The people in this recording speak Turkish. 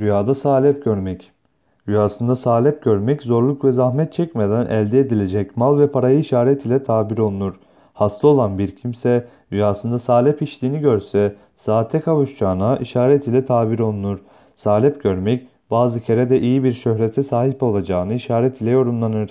Rüyada salep görmek. Rüyasında salep görmek zorluk ve zahmet çekmeden elde edilecek mal ve parayı işaret ile tabir olunur. Hasta olan bir kimse rüyasında salep içtiğini görse saate kavuşacağına işaret ile tabir olunur. Salep görmek bazı kere de iyi bir şöhrete sahip olacağını işaret ile yorumlanır.